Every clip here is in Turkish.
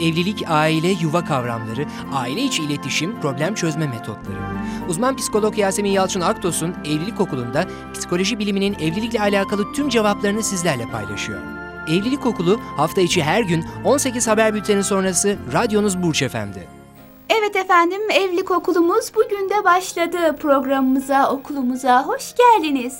Evlilik, aile, yuva kavramları, aile içi iletişim, problem çözme metotları. Uzman psikolog Yasemin Yalçın Aktos'un Evlilik Okulu'nda psikoloji biliminin evlilikle alakalı tüm cevaplarını sizlerle paylaşıyor. Evlilik Okulu hafta içi her gün 18 haber bülteni sonrası radyonuz Burç Efendi. Evet efendim, evlilik okulumuz bugün de başladı. Programımıza, okulumuza hoş geldiniz.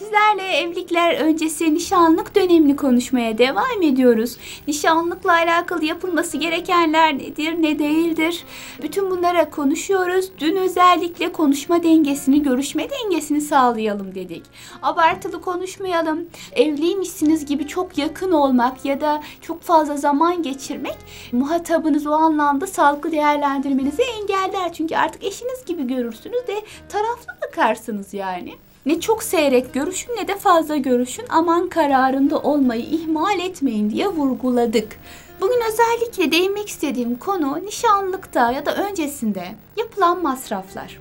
Sizlerle evlilikler öncesi nişanlık dönemini konuşmaya devam ediyoruz. Nişanlıkla alakalı yapılması gerekenler nedir, ne değildir? Bütün bunlara konuşuyoruz. Dün özellikle konuşma dengesini, görüşme dengesini sağlayalım dedik. Abartılı konuşmayalım. Evliymişsiniz gibi çok yakın olmak ya da çok fazla zaman geçirmek muhatabınız o anlamda sağlıklı değerlendirmenizi engeller. Çünkü artık eşiniz gibi görürsünüz de taraflı bakarsınız yani. Ne çok seyrek görüşün ne de fazla görüşün aman kararında olmayı ihmal etmeyin diye vurguladık. Bugün özellikle değinmek istediğim konu nişanlıkta ya da öncesinde yapılan masraflar.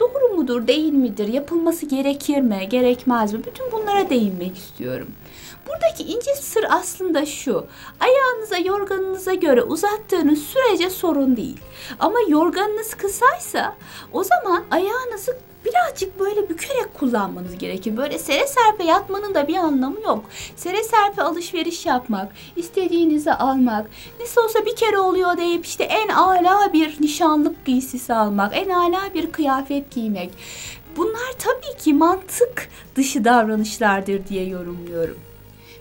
Doğru mudur, değil midir, yapılması gerekir mi, gerekmez mi? Bütün bunlara değinmek istiyorum. Buradaki ince sır aslında şu. Ayağınıza, yorganınıza göre uzattığınız sürece sorun değil. Ama yorganınız kısaysa o zaman ayağınızı birazcık böyle bükerek kullanmanız gerekir. Böyle sere serpe yatmanın da bir anlamı yok. Sere serpe alışveriş yapmak, istediğinizi almak, nasıl olsa bir kere oluyor deyip işte en ala bir nişanlık giysisi almak, en ala bir kıyafet giymek. Bunlar tabii ki mantık dışı davranışlardır diye yorumluyorum.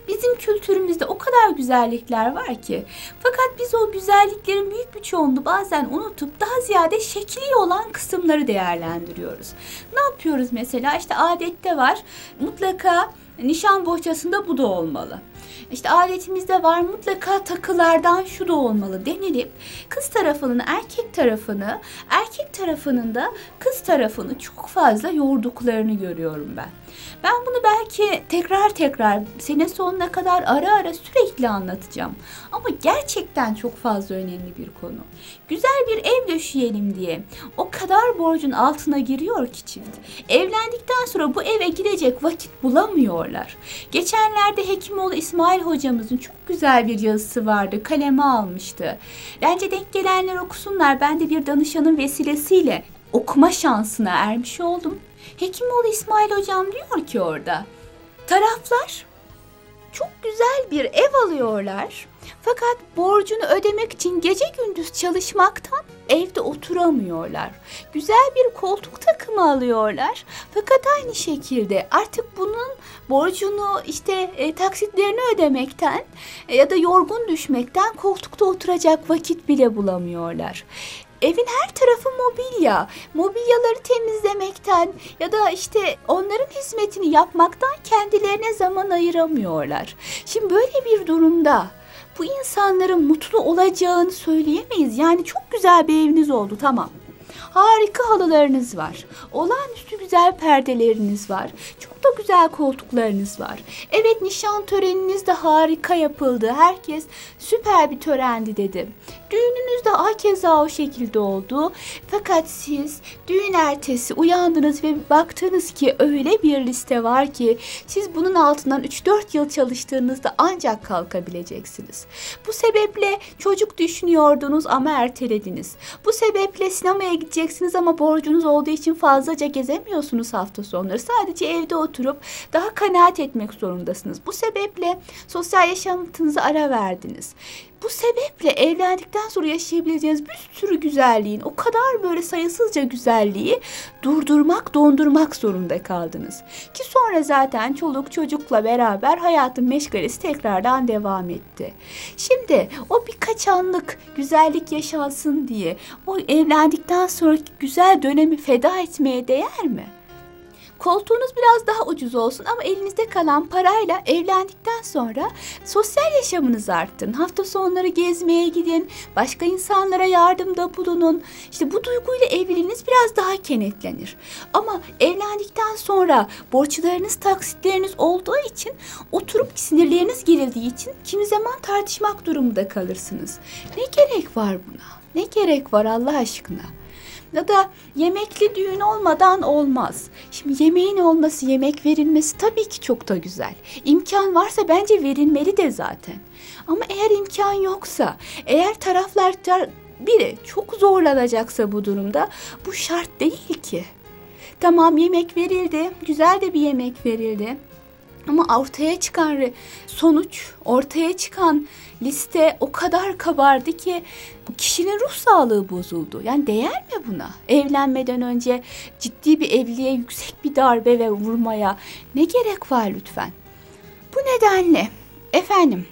Bizim kültürümüzde o kadar güzellikler var ki. Fakat biz o güzelliklerin büyük bir çoğunluğu bazen unutup daha ziyade şekli olan kısımları değerlendiriyoruz. Ne yapıyoruz mesela? İşte adette var. Mutlaka nişan bohçasında bu da olmalı. İşte adetimizde var mutlaka takılardan şu da olmalı denilip kız tarafının erkek tarafını, erkek tarafının da kız tarafını çok fazla yorduklarını görüyorum ben. Ben bunu belki tekrar tekrar sene sonuna kadar ara ara sürekli anlatacağım. Ama gerçekten çok fazla önemli bir konu. Güzel bir ev döşeyelim diye o kadar borcun altına giriyor ki çift. Evlendikten sonra bu eve gidecek vakit bulamıyorlar. Geçenlerde Hekimoğlu İsmail hocamızın çok güzel bir yazısı vardı. Kaleme almıştı. Bence denk gelenler okusunlar. Ben de bir danışanın vesilesiyle okuma şansına ermiş oldum. Hekimoğlu İsmail hocam diyor ki orada. Taraflar çok güzel bir ev alıyorlar. Fakat borcunu ödemek için gece gündüz çalışmaktan evde oturamıyorlar. Güzel bir koltuk takımı alıyorlar. Fakat aynı şekilde artık bunun borcunu işte e, taksitlerini ödemekten e, ya da yorgun düşmekten koltukta oturacak vakit bile bulamıyorlar. Evin her tarafı mobilya. Mobilyaları temizlemekten ya da işte onların hizmetini yapmaktan kendilerine zaman ayıramıyorlar. Şimdi böyle bir durumda bu insanların mutlu olacağını söyleyemeyiz. Yani çok güzel bir eviniz oldu tamam. Harika halılarınız var. Olağanüstü güzel perdeleriniz var. Çok da güzel koltuklarınız var. Evet nişan töreniniz de harika yapıldı. Herkes süper bir törendi dedi. Düğününüz de hakeza o şekilde oldu. Fakat siz düğün ertesi uyandınız ve baktınız ki öyle bir liste var ki siz bunun altından 3-4 yıl çalıştığınızda ancak kalkabileceksiniz. Bu sebeple çocuk düşünüyordunuz ama ertelediniz. Bu sebeple sinemaya gideceksiniz ama borcunuz olduğu için fazlaca gezemiyorsunuz hafta sonları. Sadece evde oturup daha kanaat etmek zorundasınız. Bu sebeple sosyal yaşantınıza ara verdiniz. Bu sebeple evlendikten sonra yaşayabileceğiniz bir sürü güzelliğin, o kadar böyle sayısızca güzelliği durdurmak, dondurmak zorunda kaldınız. Ki sonra zaten çoluk çocukla beraber hayatın meşgalesi tekrardan devam etti. Şimdi o birkaç anlık güzellik yaşansın diye o evlendikten sonraki güzel dönemi feda etmeye değer mi? Koltuğunuz biraz daha ucuz olsun ama elinizde kalan parayla evlendikten sonra sosyal yaşamınızı arttırın. Hafta sonları gezmeye gidin, başka insanlara yardımda bulunun. İşte bu duyguyla evliliğiniz biraz daha kenetlenir. Ama evlendikten sonra borçlarınız, taksitleriniz olduğu için oturup sinirleriniz gerildiği için kimi zaman tartışmak durumunda kalırsınız. Ne gerek var buna? Ne gerek var Allah aşkına? Ya da yemekli düğün olmadan olmaz. Şimdi yemeğin olması, yemek verilmesi tabii ki çok da güzel. İmkan varsa bence verilmeli de zaten. Ama eğer imkan yoksa, eğer taraflar biri çok zorlanacaksa bu durumda bu şart değil ki. Tamam yemek verildi, güzel de bir yemek verildi. Ama ortaya çıkan sonuç, ortaya çıkan liste o kadar kabardı ki kişinin ruh sağlığı bozuldu. Yani değer mi buna? Evlenmeden önce ciddi bir evliliğe yüksek bir darbe ve vurmaya ne gerek var lütfen? Bu nedenle efendim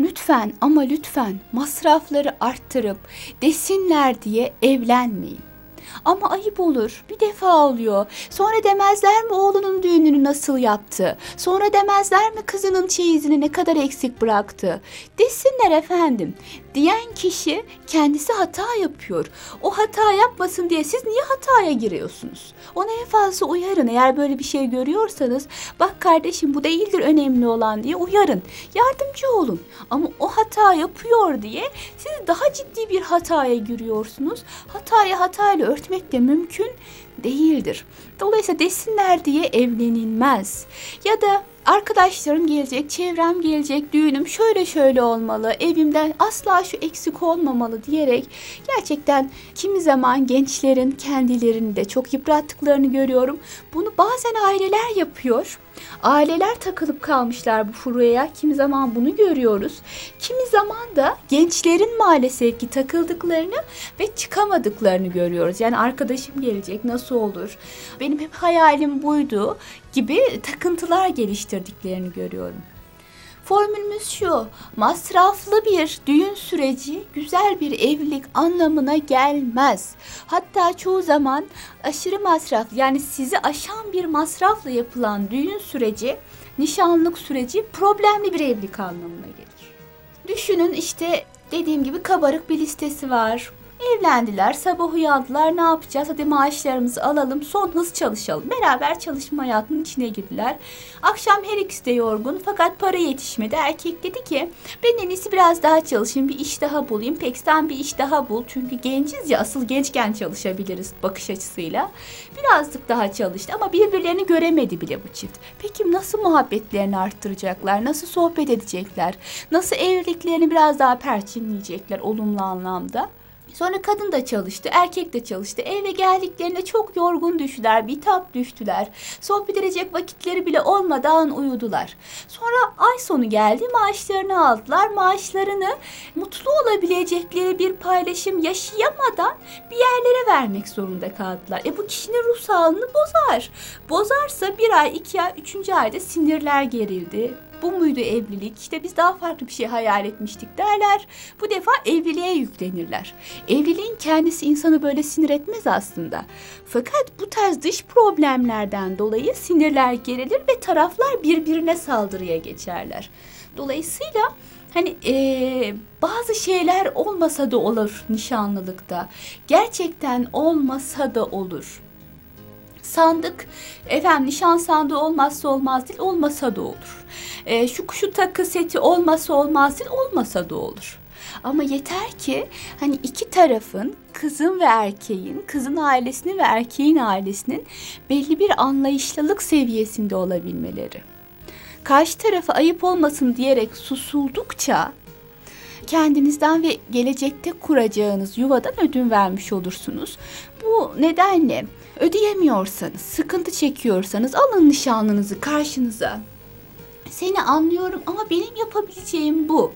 lütfen ama lütfen masrafları arttırıp desinler diye evlenmeyin. Ama ayıp olur. Bir defa oluyor. Sonra demezler mi oğlunun düğününü nasıl yaptı? Sonra demezler mi kızının çeyizini ne kadar eksik bıraktı? Desinler efendim. Diyen kişi kendisi hata yapıyor. O hata yapmasın diye siz niye hataya giriyorsunuz? Ona en fazla uyarın. Eğer böyle bir şey görüyorsanız bak kardeşim bu değildir önemli olan diye uyarın. Yardımcı olun. Ama o hata yapıyor diye siz daha ciddi bir hataya giriyorsunuz. Hatayı hatayla örtmek de mümkün değildir. Dolayısıyla desinler diye evlenilmez. Ya da arkadaşlarım gelecek, çevrem gelecek, düğünüm şöyle şöyle olmalı, evimden asla şu eksik olmamalı diyerek gerçekten kimi zaman gençlerin kendilerini de çok yıprattıklarını görüyorum. Bunu bazen aileler yapıyor. Aileler takılıp kalmışlar bu furuya. Kimi zaman bunu görüyoruz. Kimi zaman da gençlerin maalesef ki takıldıklarını ve çıkamadıklarını görüyoruz. Yani arkadaşım gelecek nasıl olur? Benim hep hayalim buydu gibi takıntılar geliştirdiklerini görüyorum. Formülümüz şu, masraflı bir düğün süreci güzel bir evlilik anlamına gelmez. Hatta çoğu zaman aşırı masraf yani sizi aşan bir masrafla yapılan düğün süreci, nişanlık süreci problemli bir evlilik anlamına gelir. Düşünün işte dediğim gibi kabarık bir listesi var. Evlendiler, sabah uyandılar. Ne yapacağız? Hadi maaşlarımızı alalım, son hız çalışalım. Beraber çalışma hayatının içine girdiler. Akşam her ikisi de yorgun fakat para yetişmedi. Erkek dedi ki ben en iyisi biraz daha çalışayım, bir iş daha bulayım. Peksten bir iş daha bul. Çünkü genciz ya, asıl gençken çalışabiliriz bakış açısıyla. Birazcık daha çalıştı ama birbirlerini göremedi bile bu çift. Peki nasıl muhabbetlerini arttıracaklar? Nasıl sohbet edecekler? Nasıl evliliklerini biraz daha perçinleyecekler olumlu anlamda? Sonra kadın da çalıştı, erkek de çalıştı. Eve geldiklerinde çok yorgun düştüler, bitap düştüler. Sohbet edecek vakitleri bile olmadan uyudular. Sonra ay sonu geldi, maaşlarını aldılar. Maaşlarını mutlu olabilecekleri bir paylaşım yaşayamadan bir yerlere vermek zorunda kaldılar. E bu kişinin ruh sağlığını bozar. Bozarsa bir ay, iki ay, üçüncü ayda sinirler gerildi bu muydu evlilik? İşte biz daha farklı bir şey hayal etmiştik derler. Bu defa evliliğe yüklenirler. Evliliğin kendisi insanı böyle sinir etmez aslında. Fakat bu tarz dış problemlerden dolayı sinirler gerilir ve taraflar birbirine saldırıya geçerler. Dolayısıyla hani ee, bazı şeyler olmasa da olur nişanlılıkta. Gerçekten olmasa da olur. Sandık, efendim nişan sandığı olmazsa olmaz değil, olmasa da olur. E, şu şu takı seti olmasa olmaz değil, olmasa da olur. Ama yeter ki hani iki tarafın kızın ve erkeğin, kızın ailesinin ve erkeğin ailesinin belli bir anlayışlılık seviyesinde olabilmeleri. Karşı tarafa ayıp olmasın diyerek susuldukça kendinizden ve gelecekte kuracağınız yuvadan ödün vermiş olursunuz. Bu nedenle ödeyemiyorsanız, sıkıntı çekiyorsanız alın nişanlınızı karşınıza. Seni anlıyorum ama benim yapabileceğim bu.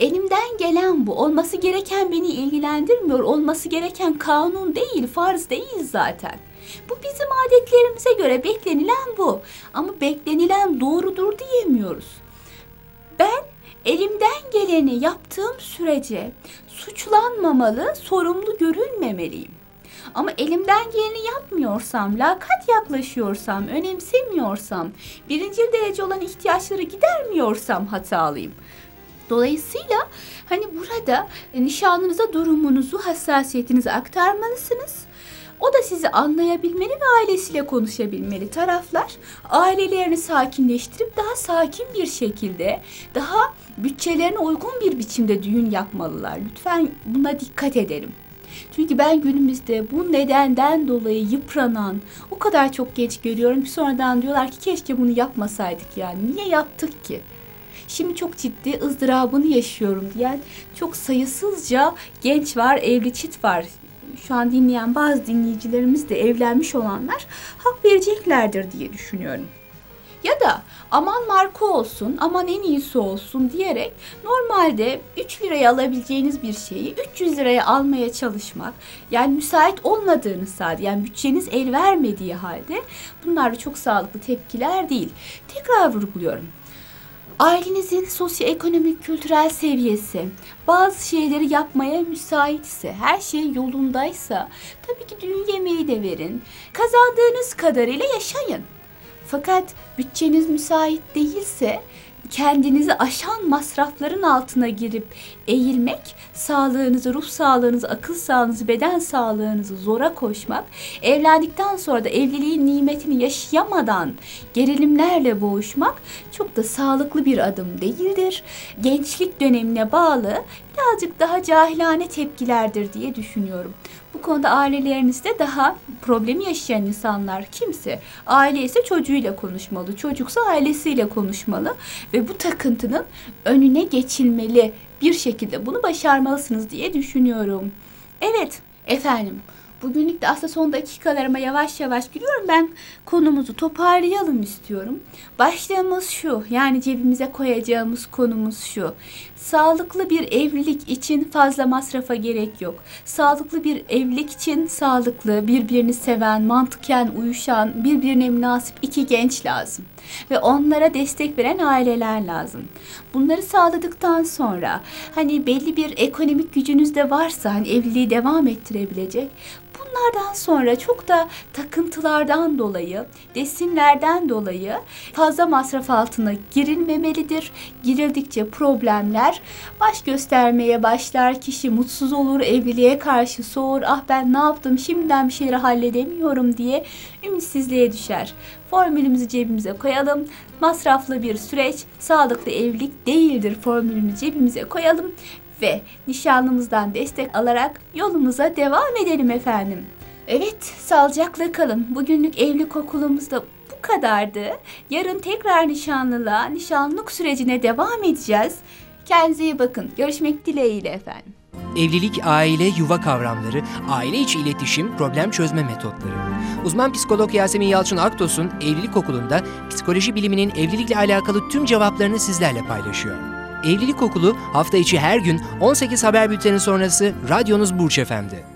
Elimden gelen bu. Olması gereken beni ilgilendirmiyor. Olması gereken kanun değil, farz değil zaten. Bu bizim adetlerimize göre beklenilen bu. Ama beklenilen doğrudur diyemiyoruz. Ben elimden geleni yaptığım sürece suçlanmamalı, sorumlu görülmemeliyim. Ama elimden geleni yapmıyorsam, lakat yaklaşıyorsam, önemsemiyorsam, birinci derece olan ihtiyaçları gidermiyorsam hatalıyım. Dolayısıyla hani burada nişanınıza durumunuzu, hassasiyetinizi aktarmalısınız. O da sizi anlayabilmeli ve ailesiyle konuşabilmeli taraflar. Ailelerini sakinleştirip daha sakin bir şekilde, daha bütçelerine uygun bir biçimde düğün yapmalılar. Lütfen buna dikkat edelim. Çünkü ben günümüzde bu nedenden dolayı yıpranan o kadar çok genç görüyorum ki sonradan diyorlar ki keşke bunu yapmasaydık yani. Niye yaptık ki? Şimdi çok ciddi ızdırabını yaşıyorum diyen çok sayısızca genç var, evli çift var. Şu an dinleyen bazı dinleyicilerimiz de evlenmiş olanlar hak vereceklerdir diye düşünüyorum. Ya da aman marka olsun, aman en iyisi olsun diyerek normalde 3 liraya alabileceğiniz bir şeyi 300 liraya almaya çalışmak. Yani müsait olmadığınız halde, yani bütçeniz el vermediği halde bunlar da çok sağlıklı tepkiler değil. Tekrar vurguluyorum. Ailenizin sosyoekonomik kültürel seviyesi bazı şeyleri yapmaya müsaitse, her şey yolundaysa tabii ki düğün yemeği de verin. Kazandığınız kadarıyla yaşayın. Fakat bütçeniz müsait değilse kendinizi aşan masrafların altına girip eğilmek, sağlığınızı, ruh sağlığınızı, akıl sağlığınızı, beden sağlığınızı zora koşmak, evlendikten sonra da evliliğin nimetini yaşayamadan gerilimlerle boğuşmak çok da sağlıklı bir adım değildir. Gençlik dönemine bağlı birazcık daha cahilane tepkilerdir diye düşünüyorum. Bu konuda ailelerinizde daha problemi yaşayan insanlar kimse aile ise çocuğuyla konuşmalı, çocuksa ailesiyle konuşmalı ve bu takıntının önüne geçilmeli. Bir şekilde bunu başarmalısınız diye düşünüyorum. Evet efendim Bugünlük de aslında son dakikalarıma yavaş yavaş giriyorum. Ben konumuzu toparlayalım istiyorum. Başlığımız şu. Yani cebimize koyacağımız konumuz şu. Sağlıklı bir evlilik için fazla masrafa gerek yok. Sağlıklı bir evlilik için sağlıklı, birbirini seven, mantıken uyuşan, birbirine münasip iki genç lazım. Ve onlara destek veren aileler lazım. Bunları sağladıktan sonra hani belli bir ekonomik gücünüz de varsa hani evliliği devam ettirebilecek Bunlardan sonra çok da takıntılardan dolayı, desinlerden dolayı fazla masraf altına girilmemelidir. Girildikçe problemler baş göstermeye başlar. Kişi mutsuz olur, evliliğe karşı soğur. Ah ben ne yaptım, şimdiden bir şeyleri halledemiyorum diye ümitsizliğe düşer. Formülümüzü cebimize koyalım. Masraflı bir süreç, sağlıklı evlilik değildir formülünü cebimize koyalım ve nişanlımızdan destek alarak yolumuza devam edelim efendim. Evet, sağlıcakla kalın. Bugünlük evlilik okulumuzda bu kadardı. Yarın tekrar nişanlılığa, nişanlık sürecine devam edeceğiz. Kendinize iyi bakın. Görüşmek dileğiyle efendim. Evlilik, aile, yuva kavramları, aile içi iletişim, problem çözme metotları. Uzman psikolog Yasemin Yalçın Aktos'un Evlilik Okulu'nda psikoloji biliminin evlilikle alakalı tüm cevaplarını sizlerle paylaşıyor. Evlilik Okulu hafta içi her gün 18 haber bülteni sonrası radyonuz Burç Efendi.